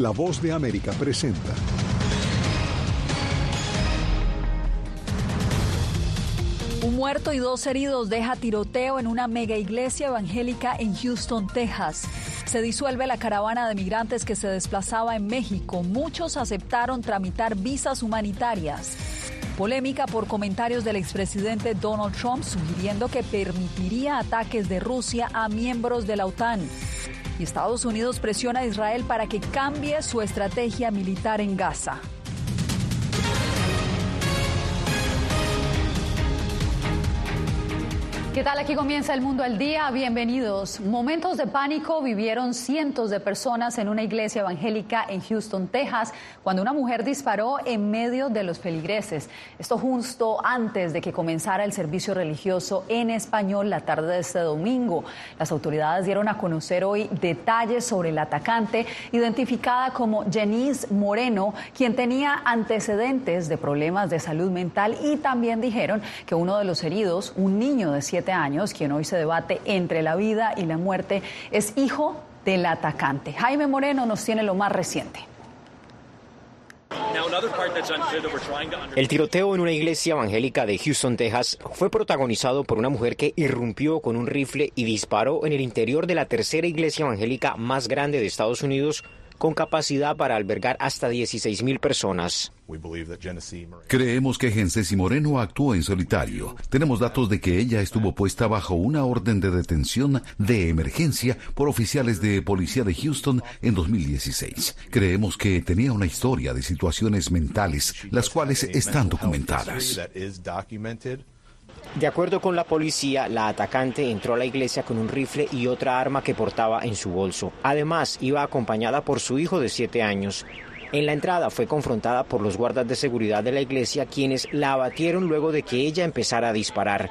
La voz de América presenta. Un muerto y dos heridos deja tiroteo en una mega iglesia evangélica en Houston, Texas. Se disuelve la caravana de migrantes que se desplazaba en México. Muchos aceptaron tramitar visas humanitarias. Polémica por comentarios del expresidente Donald Trump sugiriendo que permitiría ataques de Rusia a miembros de la OTAN. Estados Unidos presiona a Israel para que cambie su estrategia militar en Gaza. ¿Qué tal? Aquí comienza el mundo al día. Bienvenidos. Momentos de pánico vivieron cientos de personas en una iglesia evangélica en Houston, Texas, cuando una mujer disparó en medio de los feligreses. Esto justo antes de que comenzara el servicio religioso en español la tarde de este domingo. Las autoridades dieron a conocer hoy detalles sobre el atacante, identificada como Janice Moreno, quien tenía antecedentes de problemas de salud mental y también dijeron que uno de los heridos, un niño de siete años, quien hoy se debate entre la vida y la muerte, es hijo del atacante. Jaime Moreno nos tiene lo más reciente. El tiroteo en una iglesia evangélica de Houston, Texas, fue protagonizado por una mujer que irrumpió con un rifle y disparó en el interior de la tercera iglesia evangélica más grande de Estados Unidos con capacidad para albergar hasta 16 mil personas. Creemos que Genesis Moreno actuó en solitario. Tenemos datos de que ella estuvo puesta bajo una orden de detención de emergencia por oficiales de policía de Houston en 2016. Creemos que tenía una historia de situaciones mentales, las cuales están documentadas. De acuerdo con la policía, la atacante entró a la iglesia con un rifle y otra arma que portaba en su bolso. Además, iba acompañada por su hijo de siete años. En la entrada fue confrontada por los guardas de seguridad de la iglesia, quienes la abatieron luego de que ella empezara a disparar.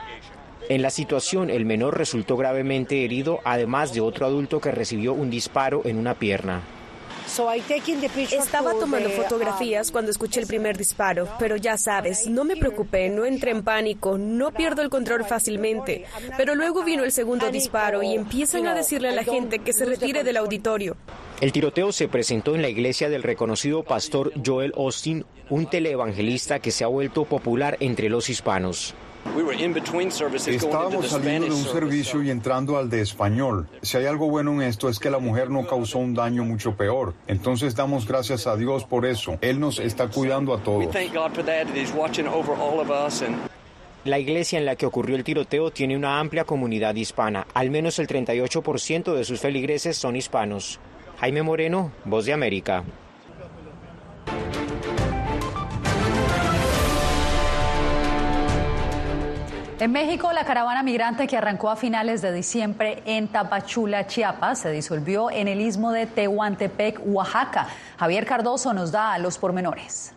En la situación, el menor resultó gravemente herido, además de otro adulto que recibió un disparo en una pierna. Estaba tomando fotografías cuando escuché el primer disparo, pero ya sabes, no me preocupé, no entré en pánico, no pierdo el control fácilmente. Pero luego vino el segundo disparo y empiezan a decirle a la gente que se retire del auditorio. El tiroteo se presentó en la iglesia del reconocido pastor Joel Austin, un televangelista que se ha vuelto popular entre los hispanos. Estábamos saliendo de un servicio y entrando al de español. Si hay algo bueno en esto es que la mujer no causó un daño mucho peor. Entonces damos gracias a Dios por eso. Él nos está cuidando a todos. La iglesia en la que ocurrió el tiroteo tiene una amplia comunidad hispana. Al menos el 38% de sus feligreses son hispanos. Jaime Moreno, Voz de América. En México, la caravana migrante que arrancó a finales de diciembre en Tapachula, Chiapas, se disolvió en el istmo de Tehuantepec, Oaxaca. Javier Cardoso nos da los pormenores.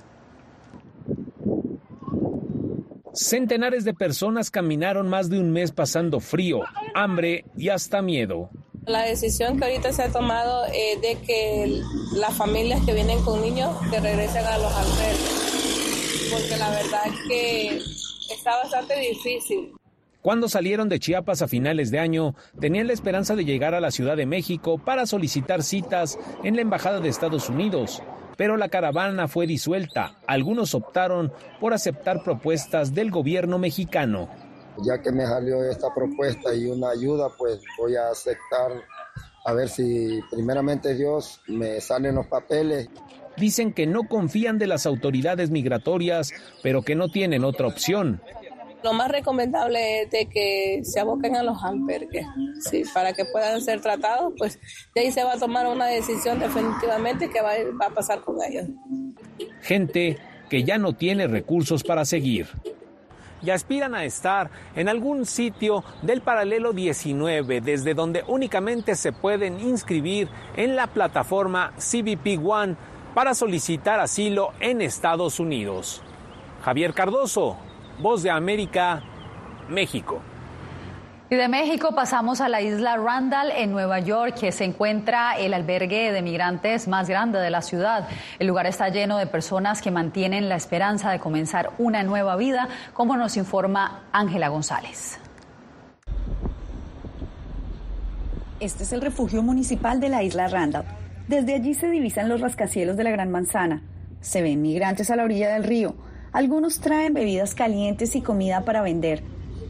Centenares de personas caminaron más de un mes pasando frío, hambre y hasta miedo. La decisión que ahorita se ha tomado es de que las familias que vienen con niños que regresen a los albergues, porque la verdad es que está bastante difícil. Cuando salieron de Chiapas a finales de año, tenían la esperanza de llegar a la Ciudad de México para solicitar citas en la Embajada de Estados Unidos, pero la caravana fue disuelta. Algunos optaron por aceptar propuestas del gobierno mexicano. Ya que me salió esta propuesta y una ayuda, pues voy a aceptar a ver si primeramente Dios me salen los papeles dicen que no confían de las autoridades migratorias, pero que no tienen otra opción. Lo más recomendable es de que se aboquen a los albergues, sí, para que puedan ser tratados, pues de ahí se va a tomar una decisión definitivamente que va, va a pasar con ellos. Gente que ya no tiene recursos para seguir y aspiran a estar en algún sitio del paralelo 19, desde donde únicamente se pueden inscribir en la plataforma CBP One para solicitar asilo en Estados Unidos. Javier Cardoso, Voz de América, México. Y de México pasamos a la isla Randall en Nueva York, que se encuentra el albergue de migrantes más grande de la ciudad. El lugar está lleno de personas que mantienen la esperanza de comenzar una nueva vida, como nos informa Ángela González. Este es el refugio municipal de la isla Randall. Desde allí se divisan los rascacielos de la Gran Manzana. Se ven migrantes a la orilla del río. Algunos traen bebidas calientes y comida para vender,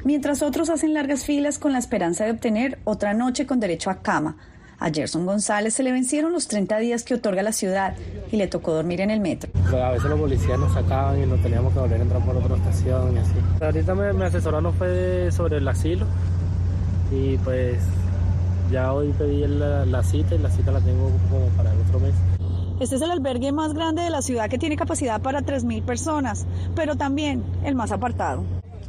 mientras otros hacen largas filas con la esperanza de obtener otra noche con derecho a cama. A Gerson González se le vencieron los 30 días que otorga la ciudad y le tocó dormir en el metro. A veces los policías nos sacaban y nos teníamos que volver a entrar por otra estación y así. Ahorita me, me asesoraron fue sobre el asilo y pues ya hoy pedí la, la cita y la cita la tengo como para el otro mes. Este es el albergue más grande de la ciudad que tiene capacidad para 3.000 personas, pero también el más apartado.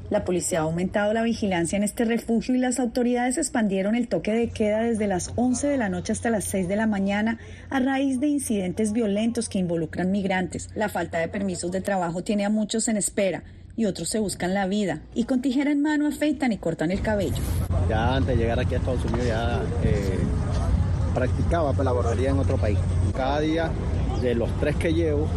La policía ha aumentado la vigilancia en este refugio y las autoridades expandieron el toque de queda desde las 11 de la noche hasta las 6 de la mañana a raíz de incidentes violentos que involucran migrantes. La falta de permisos de trabajo tiene a muchos en espera y otros se buscan la vida y con tijera en mano afeitan y cortan el cabello. Ya antes de llegar aquí a Estados Unidos ya eh, practicaba pues, la borrería en otro país. Cada día de los tres que llevo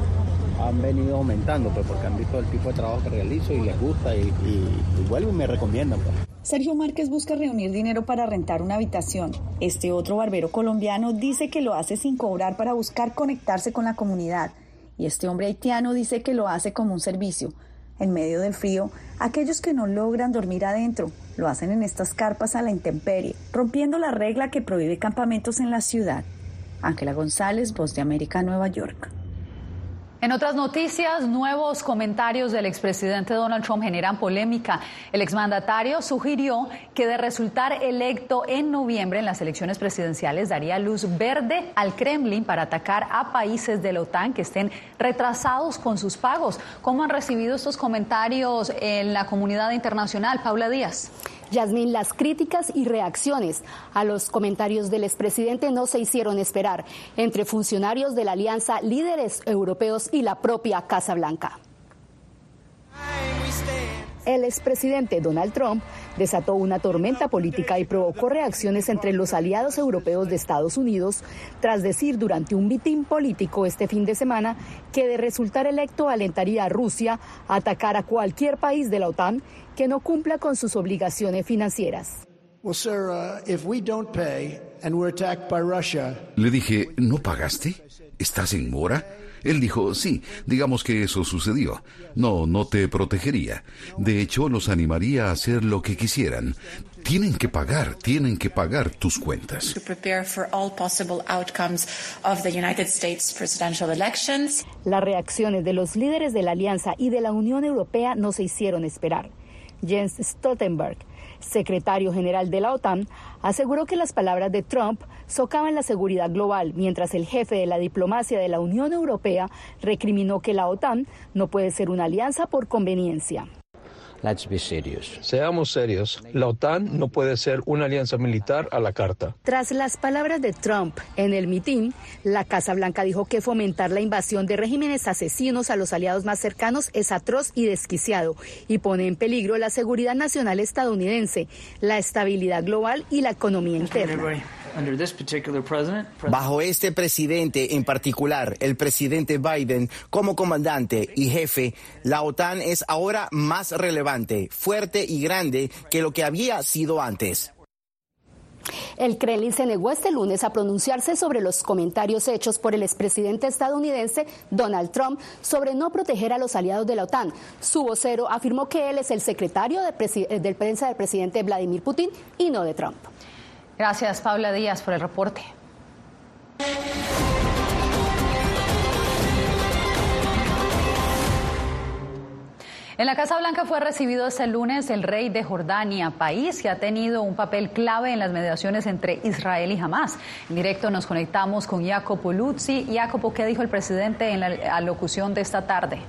han venido aumentando, pues porque han visto el tipo de trabajo que realizo y les gusta y, y, y me recomiendan. Pues. Sergio Márquez busca reunir dinero para rentar una habitación. Este otro barbero colombiano dice que lo hace sin cobrar para buscar conectarse con la comunidad. Y este hombre haitiano dice que lo hace como un servicio. En medio del frío, aquellos que no logran dormir adentro lo hacen en estas carpas a la intemperie, rompiendo la regla que prohíbe campamentos en la ciudad. Ángela González, Voz de América, Nueva York. En otras noticias, nuevos comentarios del expresidente Donald Trump generan polémica. El exmandatario sugirió que de resultar electo en noviembre en las elecciones presidenciales daría luz verde al Kremlin para atacar a países de la OTAN que estén retrasados con sus pagos. ¿Cómo han recibido estos comentarios en la comunidad internacional? Paula Díaz. Yasmín, las críticas y reacciones a los comentarios del expresidente no se hicieron esperar entre funcionarios de la alianza, líderes europeos y la propia Casa Blanca. El expresidente Donald Trump desató una tormenta política y provocó reacciones entre los aliados europeos de Estados Unidos tras decir durante un mitin político este fin de semana que de resultar electo alentaría a Rusia a atacar a cualquier país de la OTAN que no cumpla con sus obligaciones financieras. Le dije, ¿no pagaste? ¿Estás en mora? Él dijo, sí, digamos que eso sucedió. No, no te protegería. De hecho, los animaría a hacer lo que quisieran. Tienen que pagar, tienen que pagar tus cuentas. Las reacciones de los líderes de la Alianza y de la Unión Europea no se hicieron esperar. Jens Stoltenberg, secretario general de la OTAN, aseguró que las palabras de Trump socavan la seguridad global, mientras el jefe de la diplomacia de la Unión Europea recriminó que la OTAN no puede ser una alianza por conveniencia. Seamos serios. La OTAN no puede ser una alianza militar a la carta. Tras las palabras de Trump en el mitin, la Casa Blanca dijo que fomentar la invasión de regímenes asesinos a los aliados más cercanos es atroz y desquiciado y pone en peligro la seguridad nacional estadounidense, la estabilidad global y la economía interna. Bajo este presidente en particular, el presidente Biden, como comandante y jefe, la OTAN es ahora más relevante, fuerte y grande que lo que había sido antes. El Kremlin se negó este lunes a pronunciarse sobre los comentarios hechos por el expresidente estadounidense Donald Trump sobre no proteger a los aliados de la OTAN. Su vocero afirmó que él es el secretario de, de prensa del presidente Vladimir Putin y no de Trump. Gracias, Paula Díaz, por el reporte. En la Casa Blanca fue recibido este lunes el rey de Jordania, país que ha tenido un papel clave en las mediaciones entre Israel y Hamas. En directo nos conectamos con Jacopo Luzzi. Jacopo, ¿qué dijo el presidente en la alocución de esta tarde?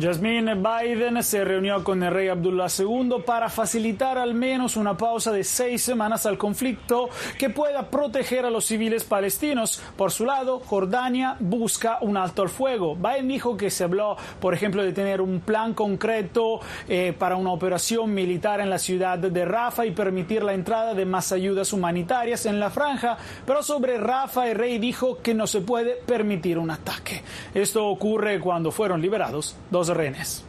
Jasmine Biden se reunió con el rey Abdullah II para facilitar al menos una pausa de seis semanas al conflicto que pueda proteger a los civiles palestinos. Por su lado, Jordania busca un alto al fuego. Biden dijo que se habló, por ejemplo, de tener un plan concreto eh, para una operación militar en la ciudad de Rafa y permitir la entrada de más ayudas humanitarias en la franja. Pero sobre Rafa, el rey dijo que no se puede permitir un ataque. Esto ocurre cuando fueron liberados dos rehenes.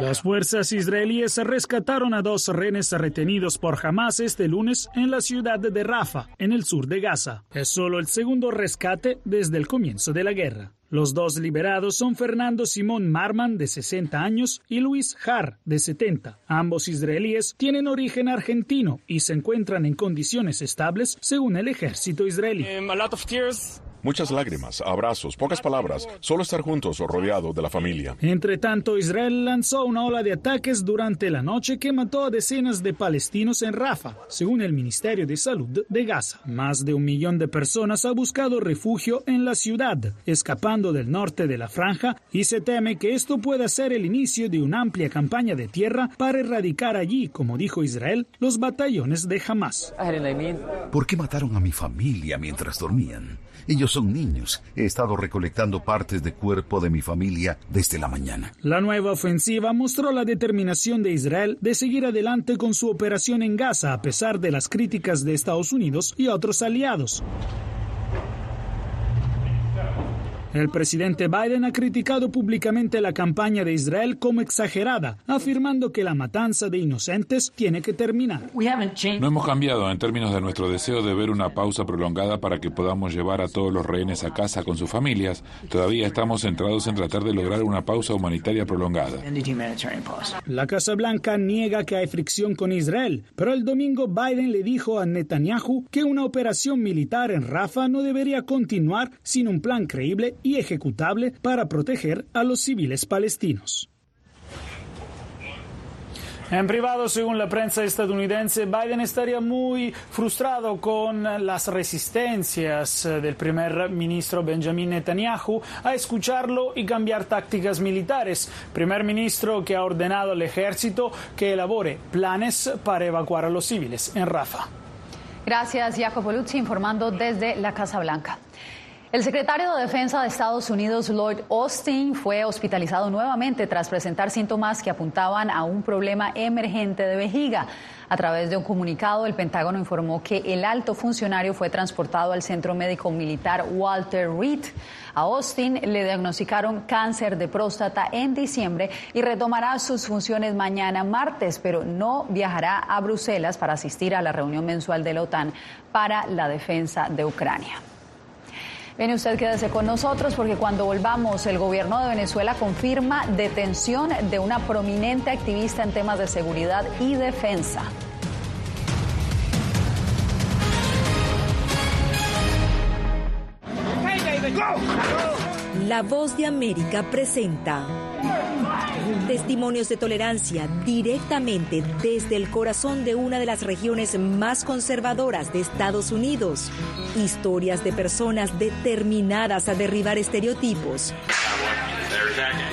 Las fuerzas israelíes rescataron a dos rehenes retenidos por Hamas este lunes en la ciudad de Rafa, en el sur de Gaza. Es solo el segundo rescate desde el comienzo de la guerra. Los dos liberados son Fernando Simón Marman, de 60 años, y Luis Har, de 70. Ambos israelíes tienen origen argentino y se encuentran en condiciones estables, según el ejército israelí. Muchas lágrimas, abrazos, pocas palabras, solo estar juntos o rodeado de la familia. Entre tanto, Israel lanzó una ola de ataques durante la noche que mató a decenas de palestinos en Rafa, según el Ministerio de Salud de Gaza. Más de un millón de personas ha buscado refugio en la ciudad, escapando del norte de la franja, y se teme que esto pueda ser el inicio de una amplia campaña de tierra para erradicar allí, como dijo Israel, los batallones de Hamas. ¿Por qué mataron a mi familia mientras dormían? Ellos son niños. He estado recolectando partes de cuerpo de mi familia desde la mañana. La nueva ofensiva mostró la determinación de Israel de seguir adelante con su operación en Gaza a pesar de las críticas de Estados Unidos y otros aliados. El presidente Biden ha criticado públicamente la campaña de Israel como exagerada, afirmando que la matanza de inocentes tiene que terminar. No hemos cambiado en términos de nuestro deseo de ver una pausa prolongada para que podamos llevar a todos los rehenes a casa con sus familias. Todavía estamos centrados en tratar de lograr una pausa humanitaria prolongada. La Casa Blanca niega que hay fricción con Israel, pero el domingo Biden le dijo a Netanyahu que una operación militar en Rafah no debería continuar sin un plan creíble y ejecutable para proteger a los civiles palestinos. En privado, según la prensa estadounidense, Biden estaría muy frustrado con las resistencias del primer ministro Benjamin Netanyahu a escucharlo y cambiar tácticas militares. Primer ministro que ha ordenado al ejército que elabore planes para evacuar a los civiles en Rafa. Gracias, Jacopo Luzzi, informando desde la Casa Blanca. El secretario de Defensa de Estados Unidos, Lloyd Austin, fue hospitalizado nuevamente tras presentar síntomas que apuntaban a un problema emergente de vejiga. A través de un comunicado, el Pentágono informó que el alto funcionario fue transportado al Centro Médico Militar Walter Reed. A Austin le diagnosticaron cáncer de próstata en diciembre y retomará sus funciones mañana martes, pero no viajará a Bruselas para asistir a la reunión mensual de la OTAN para la defensa de Ucrania. Viene usted, quédese con nosotros porque cuando volvamos, el gobierno de Venezuela confirma detención de una prominente activista en temas de seguridad y defensa. La voz de América presenta testimonios de tolerancia directamente desde el corazón de una de las regiones más conservadoras de Estados Unidos. Historias de personas determinadas a derribar estereotipos,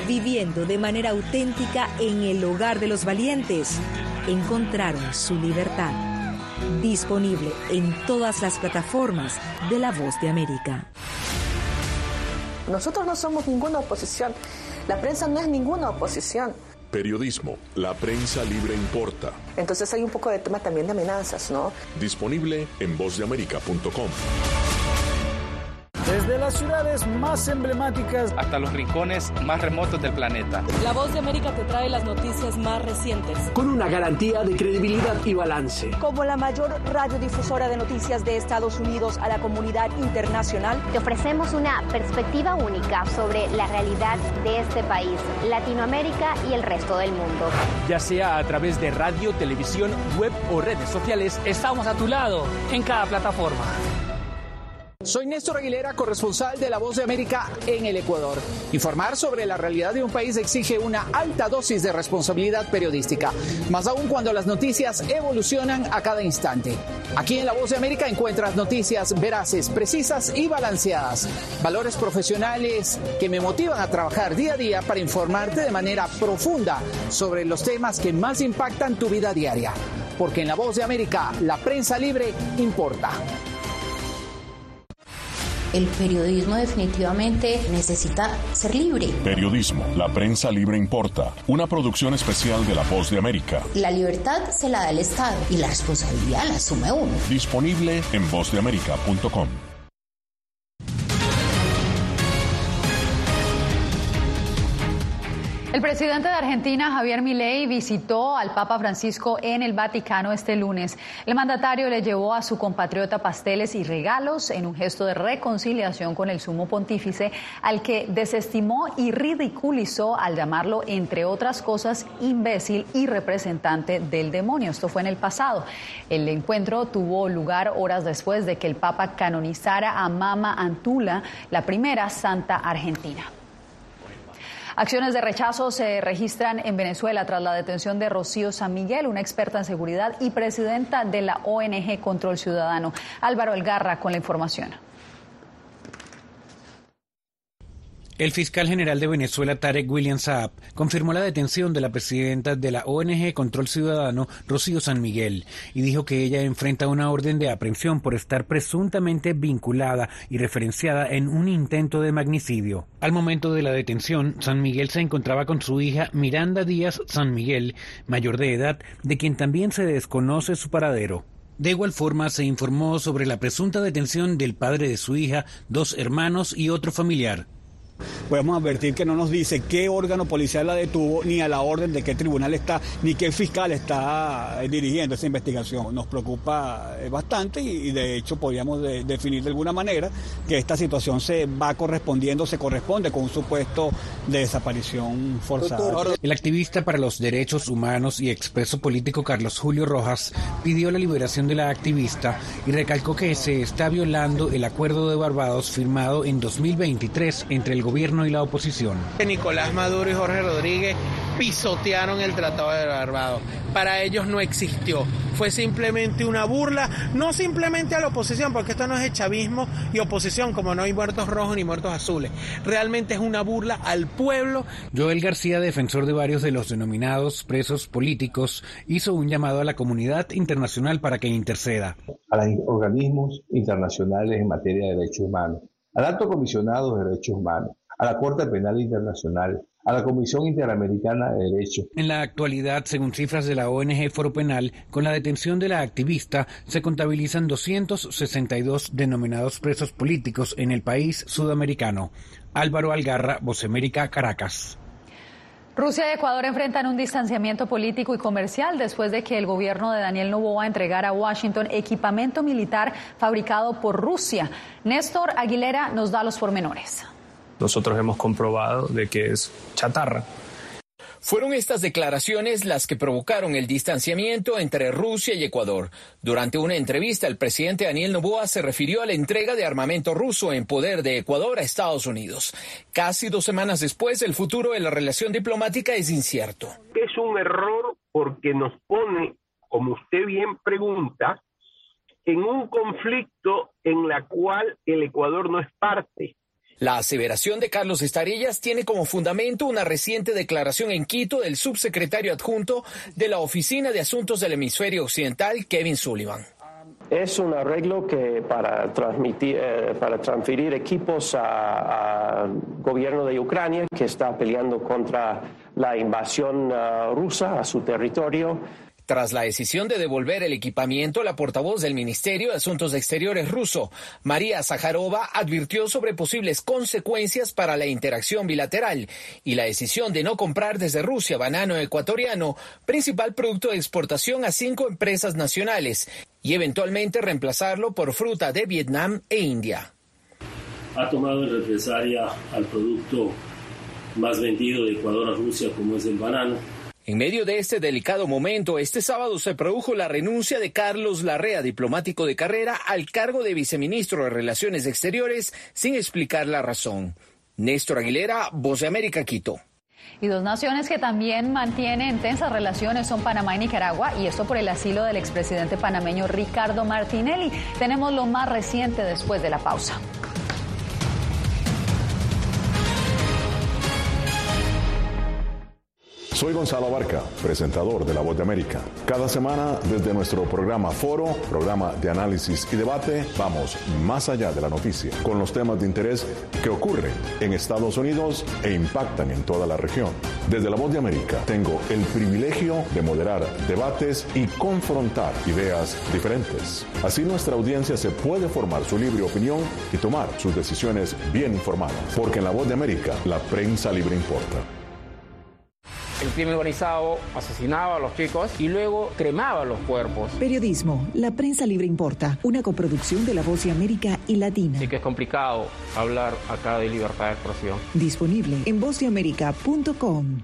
viviendo de manera auténtica en el hogar de los valientes, encontraron su libertad. Disponible en todas las plataformas de La Voz de América. Nosotros no somos ninguna oposición. La prensa no es ninguna oposición. Periodismo, la prensa libre importa. Entonces hay un poco de tema también de amenazas, ¿no? Disponible en vozdeamerica.com. Desde las ciudades más emblemáticas hasta los rincones más remotos del planeta. La Voz de América te trae las noticias más recientes. Con una garantía de credibilidad y balance. Como la mayor radiodifusora de noticias de Estados Unidos a la comunidad internacional, te ofrecemos una perspectiva única sobre la realidad de este país, Latinoamérica y el resto del mundo. Ya sea a través de radio, televisión, web o redes sociales, estamos a tu lado en cada plataforma. Soy Néstor Aguilera, corresponsal de La Voz de América en el Ecuador. Informar sobre la realidad de un país exige una alta dosis de responsabilidad periodística, más aún cuando las noticias evolucionan a cada instante. Aquí en La Voz de América encuentras noticias veraces, precisas y balanceadas, valores profesionales que me motivan a trabajar día a día para informarte de manera profunda sobre los temas que más impactan tu vida diaria. Porque en La Voz de América, la prensa libre importa el periodismo definitivamente necesita ser libre. Periodismo, la prensa libre importa. Una producción especial de La Voz de América. La libertad se la da el Estado y la responsabilidad la asume uno. Disponible en vozdeamerica.com. El presidente de Argentina, Javier Milei, visitó al Papa Francisco en el Vaticano este lunes. El mandatario le llevó a su compatriota pasteles y regalos en un gesto de reconciliación con el sumo pontífice, al que desestimó y ridiculizó al llamarlo, entre otras cosas, imbécil y representante del demonio. Esto fue en el pasado. El encuentro tuvo lugar horas después de que el Papa canonizara a Mama Antula, la primera santa argentina. Acciones de rechazo se registran en Venezuela tras la detención de Rocío San Miguel, una experta en seguridad y presidenta de la ONG Control Ciudadano. Álvaro Elgarra con la información. El fiscal general de Venezuela, Tarek William Saab, confirmó la detención de la presidenta de la ONG Control Ciudadano, Rocío San Miguel, y dijo que ella enfrenta una orden de aprehensión por estar presuntamente vinculada y referenciada en un intento de magnicidio. Al momento de la detención, San Miguel se encontraba con su hija Miranda Díaz San Miguel, mayor de edad, de quien también se desconoce su paradero. De igual forma, se informó sobre la presunta detención del padre de su hija, dos hermanos y otro familiar podemos advertir que no nos dice qué órgano policial la detuvo, ni a la orden de qué tribunal está, ni qué fiscal está eh, dirigiendo esa investigación. Nos preocupa eh, bastante y, de hecho podríamos definir de alguna manera que esta situación se va correspondiendo, se corresponde con un supuesto de desaparición forzada. El activista para los derechos humanos y expreso político Carlos Julio Rojas pidió la liberación de la activista y recalcó que se está violando el acuerdo de Barbados firmado en 2023 entre el gobierno y la oposición. Nicolás Maduro y Jorge Rodríguez pisotearon el Tratado de Barbados. Para ellos no existió. Fue simplemente una burla, no simplemente a la oposición, porque esto no es chavismo y oposición, como no hay muertos rojos ni muertos azules. Realmente es una burla al pueblo. Joel García, defensor de varios de los denominados presos políticos, hizo un llamado a la comunidad internacional para que interceda. A los organismos internacionales en materia de derechos humanos, al alto comisionado de derechos humanos, a la Corte Penal Internacional, a la Comisión Interamericana de Derechos. En la actualidad, según cifras de la ONG Foro Penal, con la detención de la activista se contabilizan 262 denominados presos políticos en el país sudamericano. Álvaro Algarra, América, Caracas. Rusia y Ecuador enfrentan un distanciamiento político y comercial después de que el gobierno de Daniel Noboa entregara a Washington equipamiento militar fabricado por Rusia. Néstor Aguilera nos da los pormenores nosotros hemos comprobado de que es chatarra. Fueron estas declaraciones las que provocaron el distanciamiento entre Rusia y Ecuador. Durante una entrevista, el presidente Daniel Noboa se refirió a la entrega de armamento ruso en poder de Ecuador a Estados Unidos. Casi dos semanas después, el futuro de la relación diplomática es incierto. Es un error porque nos pone, como usted bien pregunta, en un conflicto en la cual el Ecuador no es parte. La aseveración de Carlos Estarillas tiene como fundamento una reciente declaración en Quito del subsecretario adjunto de la Oficina de Asuntos del Hemisferio Occidental, Kevin Sullivan. Es un arreglo que para, transmitir, eh, para transferir equipos al gobierno de Ucrania, que está peleando contra la invasión uh, rusa a su territorio. Tras la decisión de devolver el equipamiento, la portavoz del Ministerio de Asuntos Exteriores ruso, María Zaharova, advirtió sobre posibles consecuencias para la interacción bilateral y la decisión de no comprar desde Rusia banano ecuatoriano, principal producto de exportación a cinco empresas nacionales, y eventualmente reemplazarlo por fruta de Vietnam e India. Ha tomado en represalia al producto más vendido de Ecuador a Rusia, como es el banano en medio de este delicado momento, este sábado se produjo la renuncia de Carlos Larrea, diplomático de carrera, al cargo de viceministro de Relaciones Exteriores, sin explicar la razón. Néstor Aguilera, Voz de América, Quito. Y dos naciones que también mantienen tensas relaciones son Panamá y Nicaragua, y esto por el asilo del expresidente panameño Ricardo Martinelli. Tenemos lo más reciente después de la pausa. Soy Gonzalo Barca, presentador de La Voz de América. Cada semana, desde nuestro programa Foro, programa de análisis y debate, vamos más allá de la noticia, con los temas de interés que ocurren en Estados Unidos e impactan en toda la región. Desde La Voz de América, tengo el privilegio de moderar debates y confrontar ideas diferentes. Así nuestra audiencia se puede formar su libre opinión y tomar sus decisiones bien informadas, porque en La Voz de América, la prensa libre importa. El crimen organizado asesinaba a los chicos y luego cremaba los cuerpos. Periodismo, la prensa libre importa, una coproducción de La Voz de América y Latina. Sí que es complicado hablar acá de libertad de expresión. Disponible en vozdeamerica.com.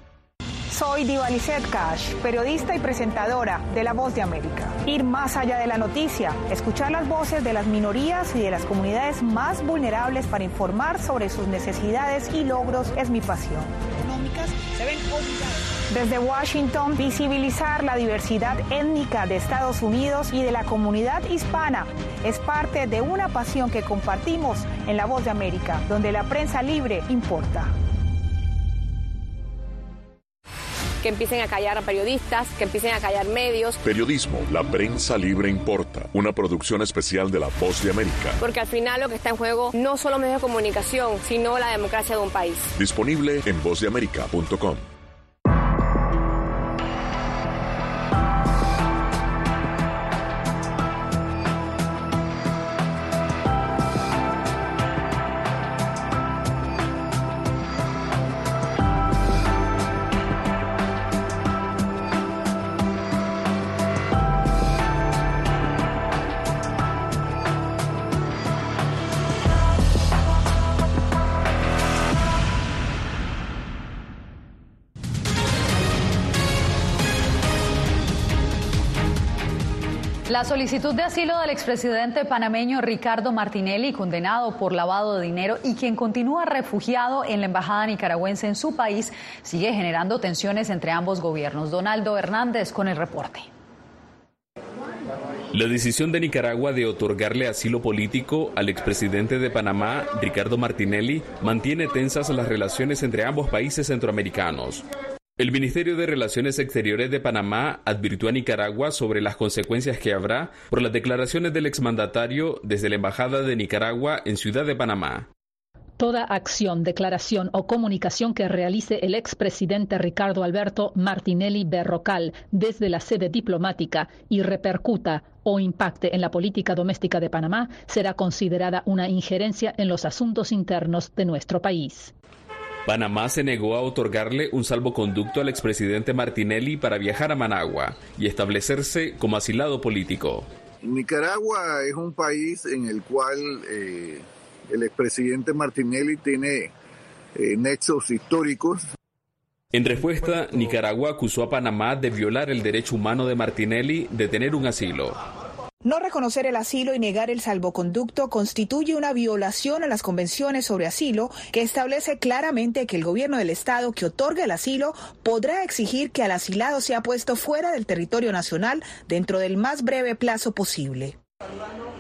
Soy Diva Cash, periodista y presentadora de La Voz de América. Ir más allá de la noticia, escuchar las voces de las minorías y de las comunidades más vulnerables para informar sobre sus necesidades y logros es mi pasión. Económicas se ven Desde Washington, visibilizar la diversidad étnica de Estados Unidos y de la comunidad hispana es parte de una pasión que compartimos en La Voz de América, donde la prensa libre importa. que empiecen a callar a periodistas, que empiecen a callar medios. Periodismo, la prensa libre importa. Una producción especial de La Voz de América. Porque al final lo que está en juego no solo medios de comunicación, sino la democracia de un país. Disponible en vozdeamerica.com. La solicitud de asilo del expresidente panameño Ricardo Martinelli, condenado por lavado de dinero y quien continúa refugiado en la embajada nicaragüense en su país, sigue generando tensiones entre ambos gobiernos. Donaldo Hernández con el reporte. La decisión de Nicaragua de otorgarle asilo político al expresidente de Panamá, Ricardo Martinelli, mantiene tensas las relaciones entre ambos países centroamericanos. El Ministerio de Relaciones Exteriores de Panamá advirtió a Nicaragua sobre las consecuencias que habrá por las declaraciones del exmandatario desde la Embajada de Nicaragua en Ciudad de Panamá. Toda acción, declaración o comunicación que realice el expresidente Ricardo Alberto Martinelli Berrocal desde la sede diplomática y repercuta o impacte en la política doméstica de Panamá será considerada una injerencia en los asuntos internos de nuestro país. Panamá se negó a otorgarle un salvoconducto al expresidente Martinelli para viajar a Managua y establecerse como asilado político. Nicaragua es un país en el cual eh, el expresidente Martinelli tiene eh, nexos históricos. En respuesta, Nicaragua acusó a Panamá de violar el derecho humano de Martinelli de tener un asilo. No reconocer el asilo y negar el salvoconducto constituye una violación a las convenciones sobre asilo que establece claramente que el gobierno del Estado que otorga el asilo podrá exigir que al asilado sea puesto fuera del territorio nacional dentro del más breve plazo posible.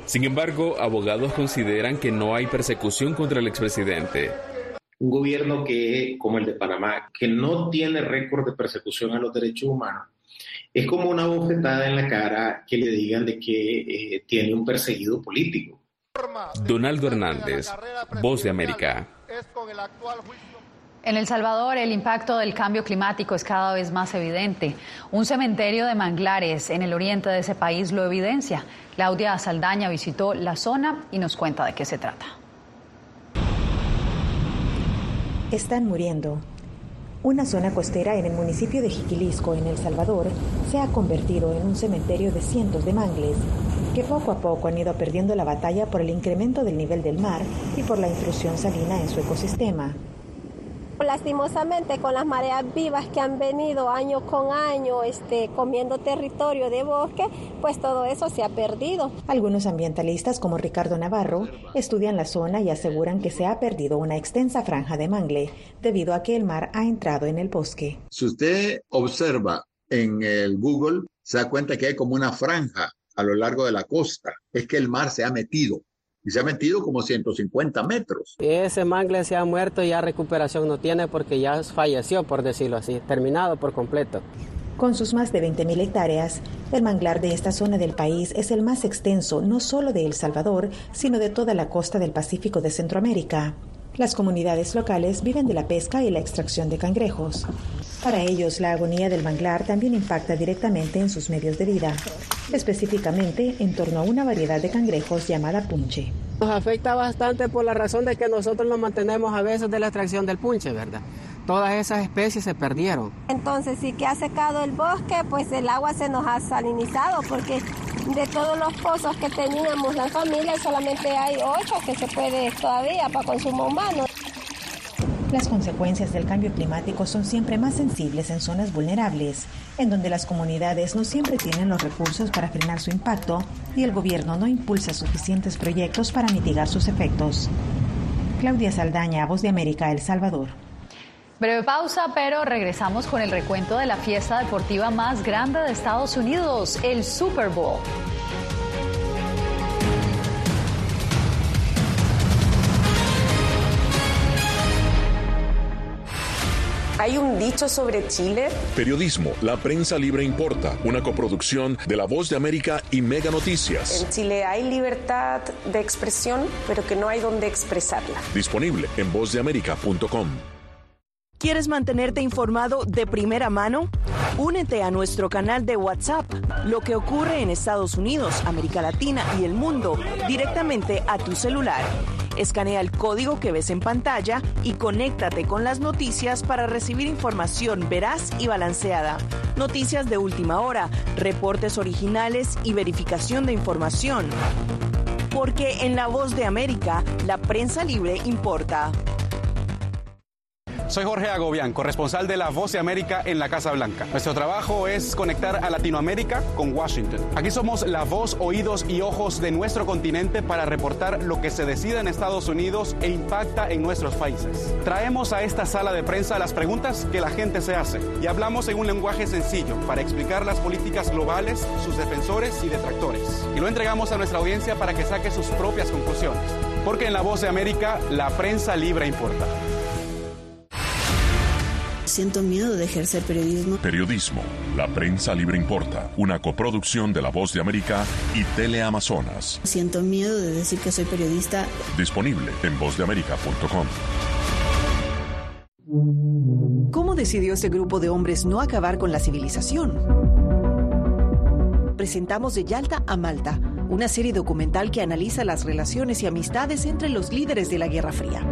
Sin embargo, abogados consideran que no hay persecución contra el expresidente. Un gobierno que, como el de Panamá, que no tiene récord de persecución a los derechos humanos, es como una bofetada en la cara que le digan de que eh, tiene un perseguido político. Donaldo Hernández, Voz de América. En El Salvador, el impacto del cambio climático es cada vez más evidente. Un cementerio de manglares en el oriente de ese país lo evidencia. Claudia Saldaña visitó la zona y nos cuenta de qué se trata. Están muriendo una zona costera en el municipio de Jiquilisco, en El Salvador, se ha convertido en un cementerio de cientos de mangles, que poco a poco han ido perdiendo la batalla por el incremento del nivel del mar y por la intrusión salina en su ecosistema. Lastimosamente con las mareas vivas que han venido año con año este, comiendo territorio de bosque, pues todo eso se ha perdido. Algunos ambientalistas como Ricardo Navarro estudian la zona y aseguran que se ha perdido una extensa franja de mangle debido a que el mar ha entrado en el bosque. Si usted observa en el Google, se da cuenta que hay como una franja a lo largo de la costa. Es que el mar se ha metido y se ha metido como 150 metros. Ese mangle se ha muerto y ya recuperación no tiene porque ya falleció, por decirlo así, terminado por completo. Con sus más de 20.000 hectáreas, el manglar de esta zona del país es el más extenso no solo de El Salvador, sino de toda la costa del Pacífico de Centroamérica. Las comunidades locales viven de la pesca y la extracción de cangrejos. Para ellos, la agonía del manglar también impacta directamente en sus medios de vida, específicamente en torno a una variedad de cangrejos llamada punche. Nos afecta bastante por la razón de que nosotros nos mantenemos a veces de la extracción del punche, ¿verdad? todas esas especies se perdieron. Entonces, sí que ha secado el bosque, pues el agua se nos ha salinizado porque de todos los pozos que teníamos la familia solamente hay ocho que se puede todavía para consumo humano. Las consecuencias del cambio climático son siempre más sensibles en zonas vulnerables, en donde las comunidades no siempre tienen los recursos para frenar su impacto y el gobierno no impulsa suficientes proyectos para mitigar sus efectos. Claudia Saldaña, Voz de América, El Salvador. Breve pausa, pero regresamos con el recuento de la fiesta deportiva más grande de Estados Unidos, el Super Bowl. Hay un dicho sobre Chile. Periodismo, la prensa libre importa, una coproducción de La Voz de América y Mega Noticias. En Chile hay libertad de expresión, pero que no hay donde expresarla. Disponible en vozdeamerica.com. ¿Quieres mantenerte informado de primera mano? Únete a nuestro canal de WhatsApp, lo que ocurre en Estados Unidos, América Latina y el mundo, directamente a tu celular. Escanea el código que ves en pantalla y conéctate con las noticias para recibir información veraz y balanceada. Noticias de última hora, reportes originales y verificación de información. Porque en La Voz de América, la prensa libre importa. Soy Jorge Agobián, corresponsal de La Voz de América en la Casa Blanca. Nuestro trabajo es conectar a Latinoamérica con Washington. Aquí somos la voz, oídos y ojos de nuestro continente para reportar lo que se decide en Estados Unidos e impacta en nuestros países. Traemos a esta sala de prensa las preguntas que la gente se hace y hablamos en un lenguaje sencillo para explicar las políticas globales, sus defensores y detractores. Y lo entregamos a nuestra audiencia para que saque sus propias conclusiones. Porque en La Voz de América, la prensa libre importa. Siento miedo de ejercer periodismo. Periodismo, la prensa libre importa, una coproducción de La Voz de América y Teleamazonas. Siento miedo de decir que soy periodista. Disponible en vozdeamerica.com. ¿Cómo decidió ese grupo de hombres no acabar con la civilización? Presentamos de Yalta a Malta, una serie documental que analiza las relaciones y amistades entre los líderes de la Guerra Fría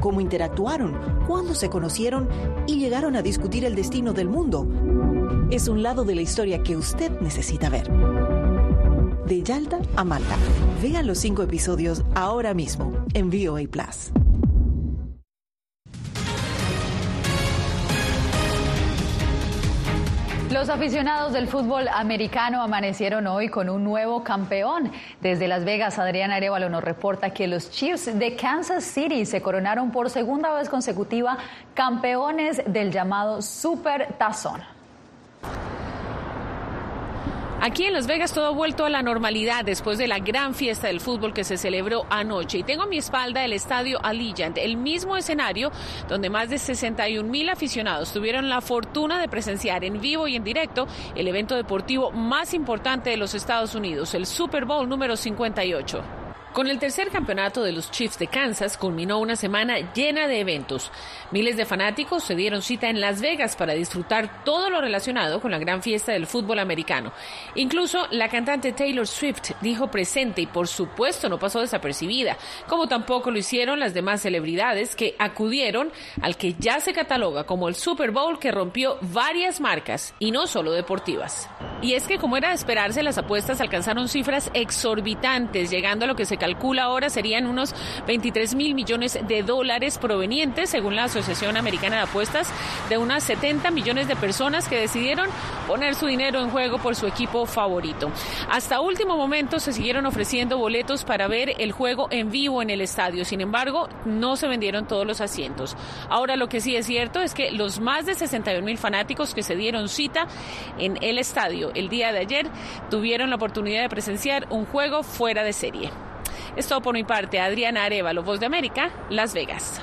cómo interactuaron, cuándo se conocieron y llegaron a discutir el destino del mundo. Es un lado de la historia que usted necesita ver. De Yalta a Malta. Vean los cinco episodios ahora mismo en VOA Plus. Los aficionados del fútbol americano amanecieron hoy con un nuevo campeón. Desde Las Vegas, Adrián Arevalo nos reporta que los Chiefs de Kansas City se coronaron por segunda vez consecutiva campeones del llamado Super Tazón. Aquí en Las Vegas todo ha vuelto a la normalidad después de la gran fiesta del fútbol que se celebró anoche. Y tengo a mi espalda el estadio Allegiant, el mismo escenario donde más de 61 mil aficionados tuvieron la fortuna de presenciar en vivo y en directo el evento deportivo más importante de los Estados Unidos, el Super Bowl número 58. Con el tercer campeonato de los Chiefs de Kansas culminó una semana llena de eventos. Miles de fanáticos se dieron cita en Las Vegas para disfrutar todo lo relacionado con la gran fiesta del fútbol americano. Incluso la cantante Taylor Swift dijo presente y por supuesto no pasó desapercibida, como tampoco lo hicieron las demás celebridades que acudieron al que ya se cataloga como el Super Bowl que rompió varias marcas y no solo deportivas. Y es que como era de esperarse, las apuestas alcanzaron cifras exorbitantes, llegando a lo que se calcula ahora serían unos 23 mil millones de dólares provenientes, según la Asociación Americana de Apuestas, de unas 70 millones de personas que decidieron poner su dinero en juego por su equipo favorito. Hasta último momento se siguieron ofreciendo boletos para ver el juego en vivo en el estadio. Sin embargo, no se vendieron todos los asientos. Ahora lo que sí es cierto es que los más de 61 mil fanáticos que se dieron cita en el estadio el día de ayer tuvieron la oportunidad de presenciar un juego fuera de serie. Esto por mi parte, Adriana Arevalo, Voz de América, Las Vegas.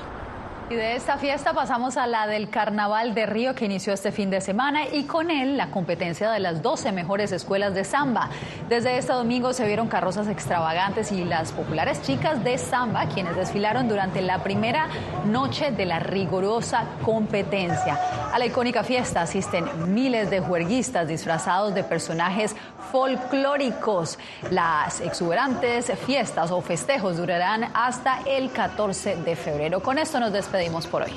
Y de esta fiesta pasamos a la del Carnaval de Río que inició este fin de semana y con él la competencia de las 12 mejores escuelas de samba. Desde este domingo se vieron carrozas extravagantes y las populares chicas de samba quienes desfilaron durante la primera noche de la rigurosa competencia. A la icónica fiesta asisten miles de juerguistas disfrazados de personajes folclóricos. Las exuberantes fiestas o festejos durarán hasta el 14 de febrero. Con esto nos despedimos despedimos por hoy.